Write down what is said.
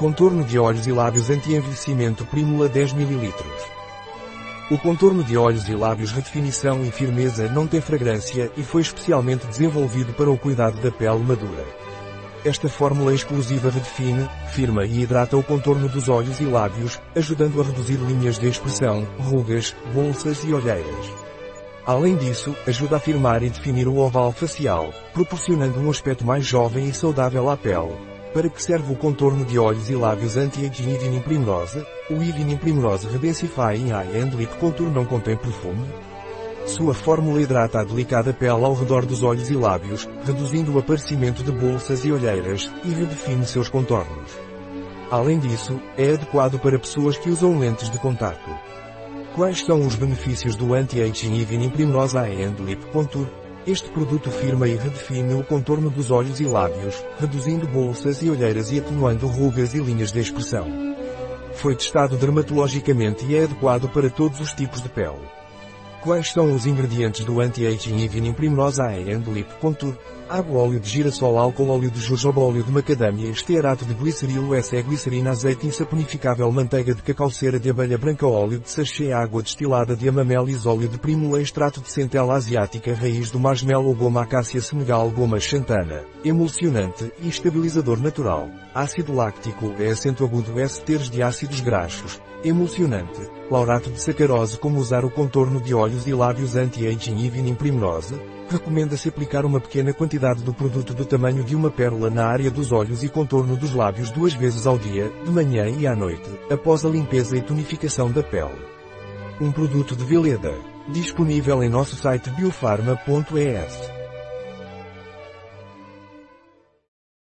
Contorno de olhos e lábios anti-envelhecimento Primula 10 ml. O contorno de olhos e lábios redefinição e firmeza não tem fragrância e foi especialmente desenvolvido para o cuidado da pele madura. Esta fórmula exclusiva redefine, firma e hidrata o contorno dos olhos e lábios, ajudando a reduzir linhas de expressão, rugas, bolsas e olheiras. Além disso, ajuda a firmar e definir o oval facial, proporcionando um aspecto mais jovem e saudável à pele. Para que serve o contorno de olhos e lábios anti-aging Evening Primrose? O Evening Primrose Redensifying Eye and Lip Contour não contém perfume? Sua fórmula hidrata a delicada pele ao redor dos olhos e lábios, reduzindo o aparecimento de bolsas e olheiras, e redefine seus contornos. Além disso, é adequado para pessoas que usam lentes de contato. Quais são os benefícios do Anti-Aging Evening Primrose Eye and Lip Contour? Este produto firma e redefine o contorno dos olhos e lábios, reduzindo bolsas e olheiras e atenuando rugas e linhas de expressão. Foi testado dermatologicamente e é adequado para todos os tipos de pele. Quais são os ingredientes do Anti-Aging Evening Primrose Eye and Lip Contour? Água, óleo de girassol, álcool, óleo de jojoba, óleo de macadâmia, estearato de gliceril, S glicerina, azeite insaponificável, manteiga de cacau, cera de abelha branca, óleo de sachê, água destilada de amamelis, óleo de prímula, extrato de centela asiática, raiz do marshmallow, goma acácia senegal, goma xantana, emulsionante e estabilizador natural. Ácido láctico é acento agudo ésteres de ácidos graxos, emulsionante, laurato de sacarose como usar o contorno de olhos e lábios anti-aging Evening Primrose, recomenda-se aplicar uma pequena quantidade do produto do tamanho de uma pérola na área dos olhos e contorno dos lábios duas vezes ao dia, de manhã e à noite, após a limpeza e tonificação da pele. Um produto de Veleda, disponível em nosso site biofarma.es.